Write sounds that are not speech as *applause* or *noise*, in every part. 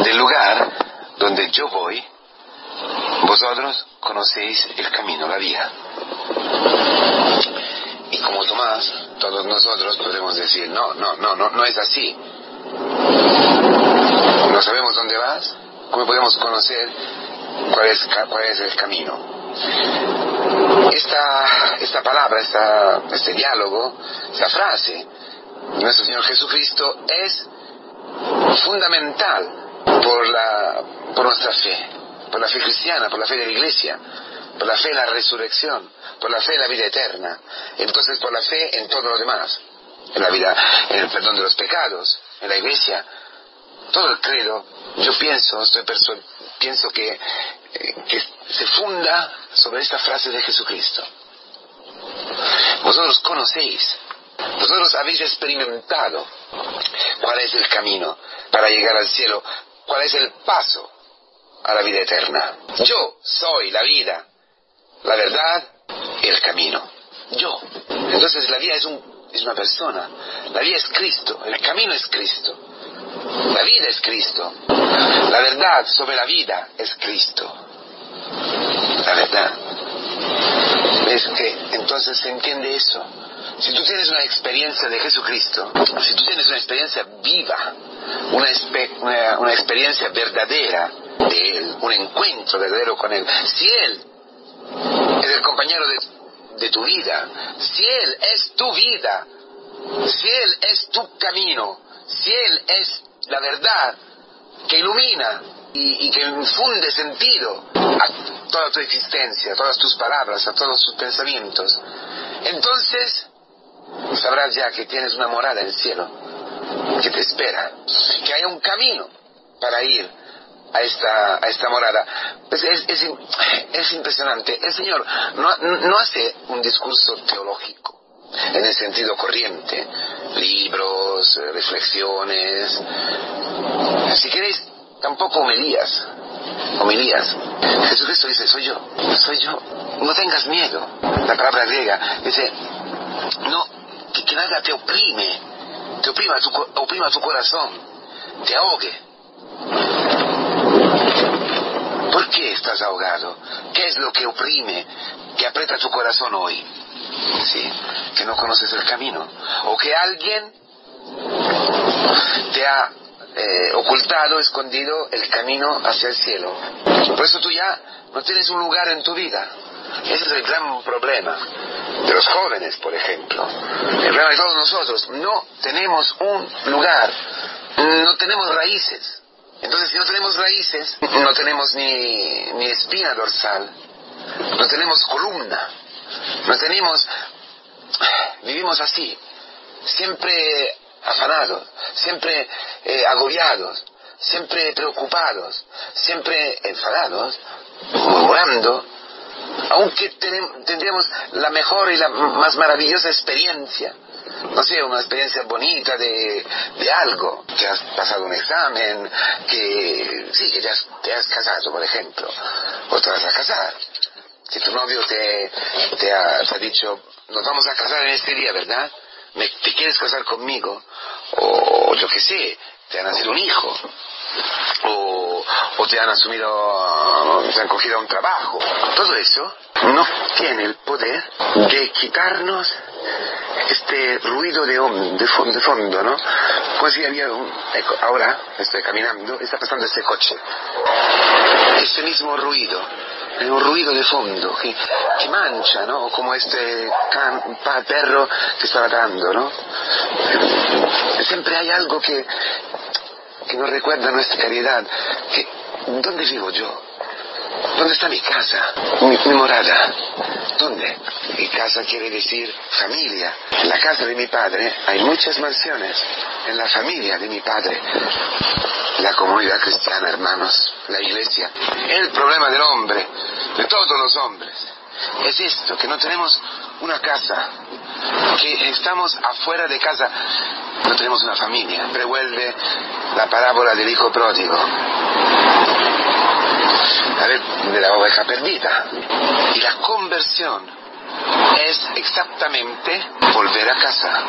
del lugar donde yo voy, vosotros conocéis el camino, la vía. Y como Tomás, todos nosotros podemos decir, no, no, no, no, no es así. No sabemos dónde vas, ¿cómo podemos conocer cuál es, cuál es el camino? Esta, esta palabra, esta, este diálogo, esta frase, nuestro Señor Jesucristo es fundamental por, la, por nuestra fe, por la fe cristiana, por la fe de la iglesia, por la fe en la resurrección, por la fe en la vida eterna, entonces por la fe en todo lo demás, en la vida, en el perdón de los pecados, en la iglesia, todo el credo, yo pienso, estoy pienso que, eh, que se funda sobre esta frase de Jesucristo. Vosotros conocéis, vosotros habéis experimentado cuál es el camino para llegar al cielo, cuál es el paso a la vida eterna. Yo soy la vida, la verdad y el camino. Yo. Entonces la vida es, un, es una persona, la vida es Cristo, el camino es Cristo, la vida es Cristo, la verdad sobre la vida es Cristo, la verdad. Es que entonces se entiende eso. Si tú tienes una experiencia de Jesucristo, si tú tienes una experiencia viva, una, una, experiencia verdadera de Él, un encuentro verdadero con Él, si Él es el compañero de, de tu vida, si Él es tu vida, si Él es tu camino, si Él es la verdad que ilumina y, y, que infunde sentido a toda tu existencia, a todas tus palabras, a todos tus pensamientos, entonces sabrás ya que tienes una morada en el cielo que te espera, que hay un camino para ir a esta, a esta morada. Pues es, es, es, impresionante. El Señor no, no hace un discurso teológico en el sentido corriente, libros, reflexiones, si queréis, tampoco homilías, homilías. Jesucristo dice, soy yo, soy yo, no tengas miedo. La palabra griega dice, no, que, nada te oprime, te oprima tu, oprima tu corazón, te ahogue. ¿Por qué estás ahogado? ¿Qué es lo que oprime, que aprieta tu corazón hoy? Sí, que no conoces el camino. O que alguien te ha eh, ocultado, escondido el camino hacia el cielo. Por eso tú ya no tienes un lugar en tu vida. Ese es el gran problema de los jóvenes, por ejemplo. El problema de todos nosotros. No tenemos un lugar. No tenemos raíces. Entonces, si no tenemos raíces, no tenemos ni, ni espina dorsal. No tenemos columna. No tenemos... Vivimos así. Siempre afanados, siempre eh, agobiados, siempre preocupados, siempre enfadados, murmurando, aunque tendríamos la mejor y la más maravillosa experiencia, no sé, una experiencia bonita de, de algo, que has pasado un examen, que sí, que te has, te has casado, por ejemplo, o te vas a casar, que tu novio te, te, ha, dicho, nos vamos a casar en este día, ¿verdad? ¿te quieres casar conmigo? O yo qué sé, te han nacido un hijo. O, o te han asumido, te han cogido un trabajo. Todo eso no tiene el poder de quitarnos este ruido de, de, fondo, de fondo, ¿no? Como si había un... ahora estoy caminando, está pasando este coche. Ese mismo ruido hay un ruido de fondo que, que mancha, ¿no? Como este can, perro que está ladrando, ¿no? Siempre hay algo que, que nos recuerda nuestra caridad. Que, ¿Dónde vivo yo? ¿Dónde está mi casa? Mi, morada. ¿Dónde? Mi casa quiere decir familia. En la casa de mi padre hay muchas mansiones. En la familia de mi padre. La comunidad cristiana, hermanos. La iglesia. El problema del hombre, de todos los hombres, es esto, que no tenemos una casa. Que estamos afuera de casa. No tenemos una familia. Revuelve la parábola del hijo pródigo a ver, de la oveja perdida. Y la conversión es exactamente volver a casa.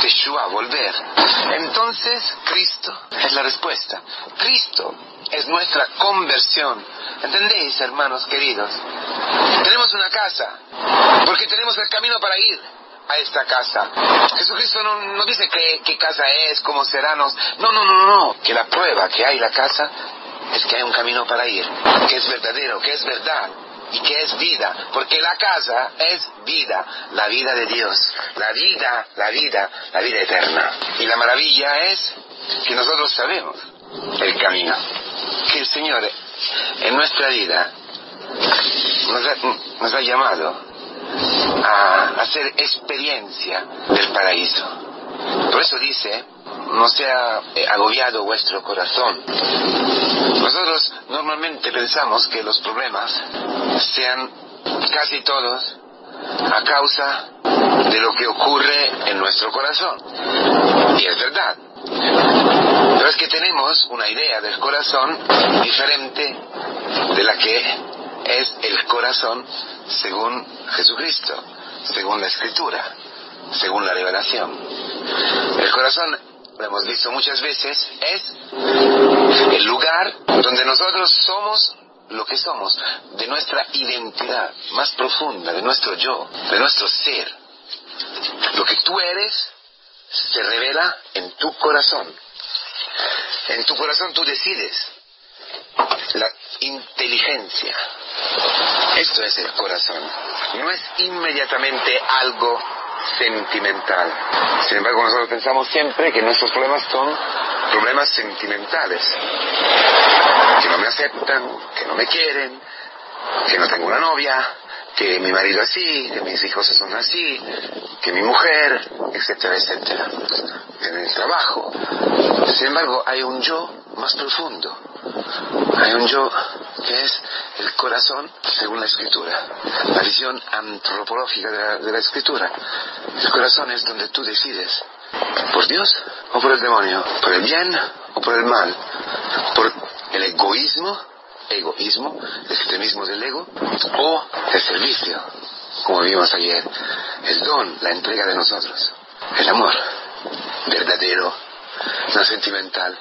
Teshua, volver. Entonces, Cristo es la respuesta. Cristo es nuestra conversión. ¿Entendéis, hermanos queridos? Tenemos una casa, porque tenemos el camino para ir a esta casa. Jesucristo no, dice qué, casa es, cómo será, no, no, no, no, no, que la prueba que hay la casa es que hay un camino para ir, que es verdadero, que es verdad y que es vida, porque la casa es vida, la vida de Dios, la vida, la vida, la vida eterna. Y la maravilla es que nosotros sabemos el camino, que el Señor en nuestra vida nos ha, llamado a hacer experiencia del paraíso. Por eso dice, no sea eh, agobiado vuestro corazón. Nosotros normalmente pensamos que los problemas sean casi todos a causa de lo que ocurre en nuestro corazón. Y es verdad. Pero es que tenemos una idea del corazón diferente de la que es el corazón según Jesucristo, según la Escritura, según la revelación. El corazón, lo hemos visto muchas veces, es el lugar donde nosotros somos lo que somos, de nuestra identidad más profunda, de nuestro yo, de nuestro ser. Lo que tú eres se revela en tu corazón. En tu corazón tú decides la inteligencia. Esto es el corazón. No es inmediatamente algo sentimental. Sin embargo, nosotros pensamos siempre que nuestros problemas son problemas sentimentales. Que no me aceptan, que no me quieren, que no tengo una novia, que mi marido así, que mis hijos son así, que mi mujer, etcétera, etcétera, en el trabajo. Sin embargo, hay un yo más profundo, hay un yo que es el corazón según la escritura, la visión antropológica de la, de la escritura. El corazón es donde tú decides, por Dios o por el demonio, por el bien o por el mal, por el egoísmo egoísmo, el extremismo del ego, o el servicio, como vimos ayer, el don, la entrega de nosotros, el amor verdadero, no sentimental,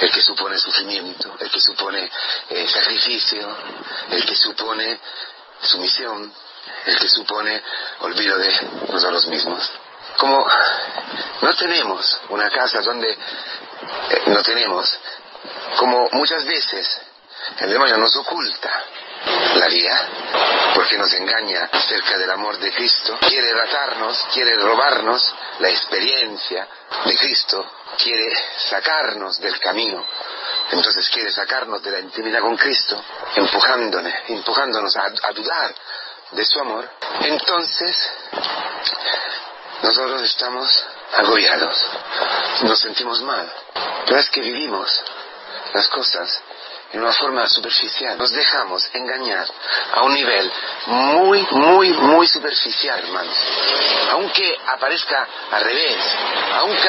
el que supone sufrimiento, el que supone eh, sacrificio, el que supone sumisión, el que supone olvido de nosotros mismos. Como no tenemos una casa donde eh, no tenemos, como muchas veces el demonio nos oculta la vía porque nos engaña acerca del amor de Cristo, quiere ratarnos, quiere robarnos la experiencia de Cristo, quiere sacarnos del camino, entonces quiere sacarnos de la intimidad con Cristo, empujándonos, empujándonos a, a dudar de su amor. Entonces, nosotros estamos agobiados, nos sentimos mal, pero es que vivimos las cosas en una forma superficial. Nos dejamos engañar a un nivel muy, muy, muy superficial, hermanos. Aunque aparezca al revés, aunque,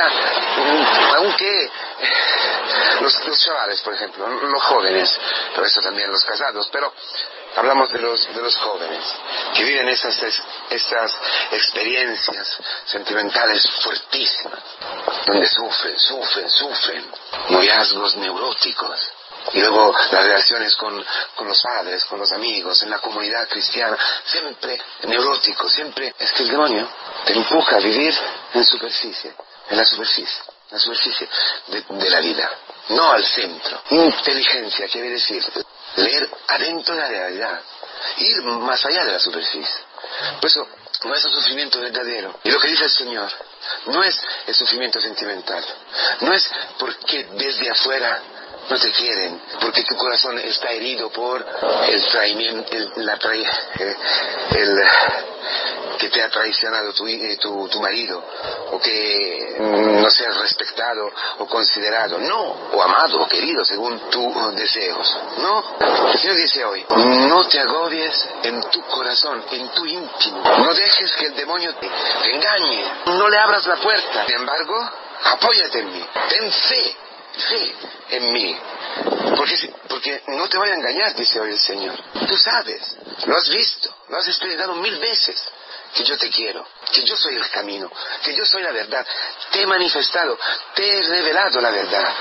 aunque los, los chavales, por ejemplo, los jóvenes, pero eso también los casados, pero hablamos de los, de los jóvenes que viven esas, esas experiencias sentimentales fuertísimas, donde sufren, sufren, sufren, noviazgos neuróticos, y luego las relaciones con, con, los padres, con los amigos, en la comunidad cristiana, siempre neurótico, siempre es que el demonio te empuja a vivir en superficie, en la superficie, la superficie de, de la vida, no al centro. Inteligencia quiere decir leer adentro de la realidad, ir más allá de la superficie. Por eso, no es un sufrimiento verdadero. Y lo que dice el Señor, no es el sufrimiento sentimental, no es porque desde afuera no te quieren, porque tu corazón está herido por el traimiento, el, la eh, el, que te ha traicionado tu, eh, tu, tu, marido, o que no seas respetado o considerado, no, o amado o querido según tus deseos, no. El Señor dice hoy, no te agobies en tu corazón, en tu íntimo, no dejes que el demonio te, te engañe, no le abras la puerta, sin embargo, apóyate en mí, ten fe, fe en mí. Porque, porque no te voy a engañar, dice hoy el Señor. Tú sabes, lo has visto, lo has experimentado mil veces que yo te quiero, que yo soy el camino, que yo soy la verdad. Te he manifestado, te he revelado la verdad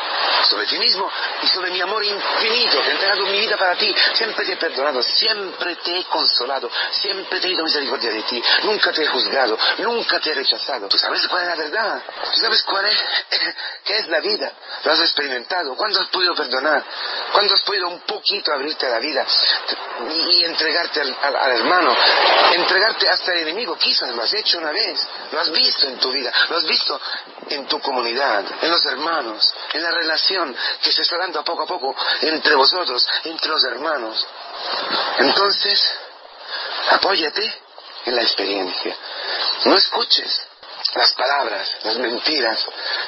sobre ti mismo y sobre mi amor infinito, que he entregado mi vida para ti. Siempre te he perdonado, siempre te he consolado, siempre he tenido misericordia de ti, nunca te he juzgado, nunca te he rechazado. ¿Tú sabes cuál es la verdad? ¿Tú sabes cuál es? *laughs* ¿Qué es la vida? Lo has experimentado. ¿Cuándo has podido perdonar? ¿Cuándo has podido un poquito abrirte a la vida y entregarte al, al hermano? Entregarte hasta el enemigo quizás lo has hecho una vez, lo has visto en tu vida, lo has visto en tu comunidad, en los hermanos, en la relación que se está dando poco a poco entre vosotros, entre los hermanos. Entonces, apóyate en la experiencia. No escuches las palabras, las mentiras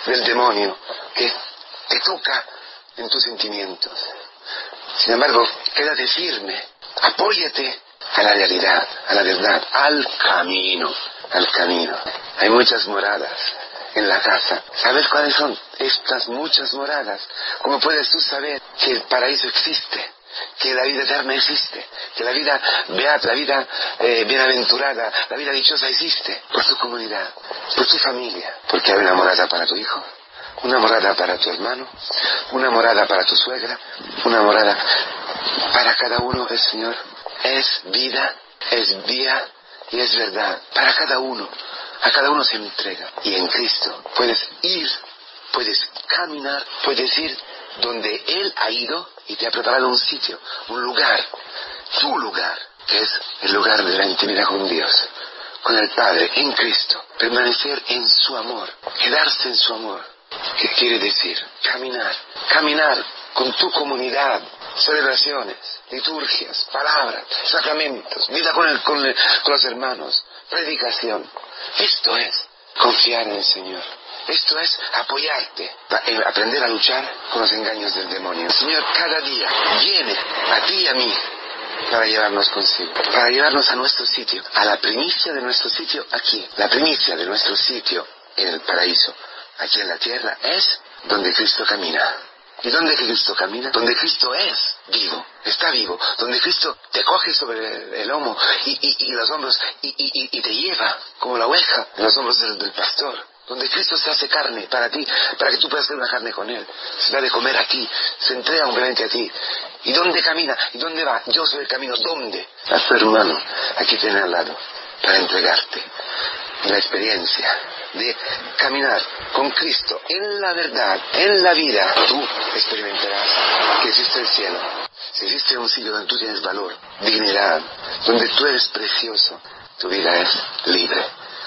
del demonio que te toca en tus sentimientos. Sin embargo, quédate firme, apóyate a la realidad, a la verdad, al camino, al camino. Hay muchas moradas en la casa. ¿Sabes cuáles son estas muchas moradas? ¿Cómo puedes tú saber que el paraíso existe? Que la vida eterna existe, que la vida beata, la vida eh, bienaventurada, la vida dichosa existe por tu comunidad, por tu familia, porque hay una morada para tu hijo, una morada para tu hermano, una morada para tu suegra, una morada para cada uno el Señor es vida, es vía y es verdad. Para cada uno, a cada uno se entrega. Y en Cristo puedes ir, puedes caminar, puedes ir donde Él ha ido y te ha preparado un sitio, un lugar, su lugar, que es el lugar de la intimidad con Dios, con el Padre, en Cristo. Permanecer en su amor, quedarse en su amor. ¿Qué quiere decir? Caminar, caminar con tu comunidad, celebraciones, liturgias, palabras, sacramentos, vida con, los hermanos, predicación. Esto es confiar en el Señor. Esto es apoyarte, aprender a luchar con los engaños del demonio. El Señor cada día viene a ti y a mí para llevarnos consigo, para llevarnos a nuestro sitio, a la primicia de nuestro sitio aquí. La primicia de nuestro sitio en el paraíso, aquí en la tierra, es donde Cristo camina. ¿Y dónde Cristo camina? Donde Cristo es vivo, está vivo, donde Cristo te coge sobre el, lomo y, los hombros y, te lleva como la oveja en los hombros del, pastor. Donde Cristo se hace carne para ti, para que tú puedas hacer una carne con Él. Se da de comer a ti, se entrega humildemente a ti. ¿Y dónde camina? ¿Y dónde va? Yo soy el camino. ¿Dónde? A tu hermano, aquí tiene al lado, para entregarte la experiencia de caminar con Cristo en la verdad, en la vida, tú experimentarás que existe el cielo. Si existe un sitio donde tú tienes valor, dignidad, donde tú eres precioso, tu vida es libre.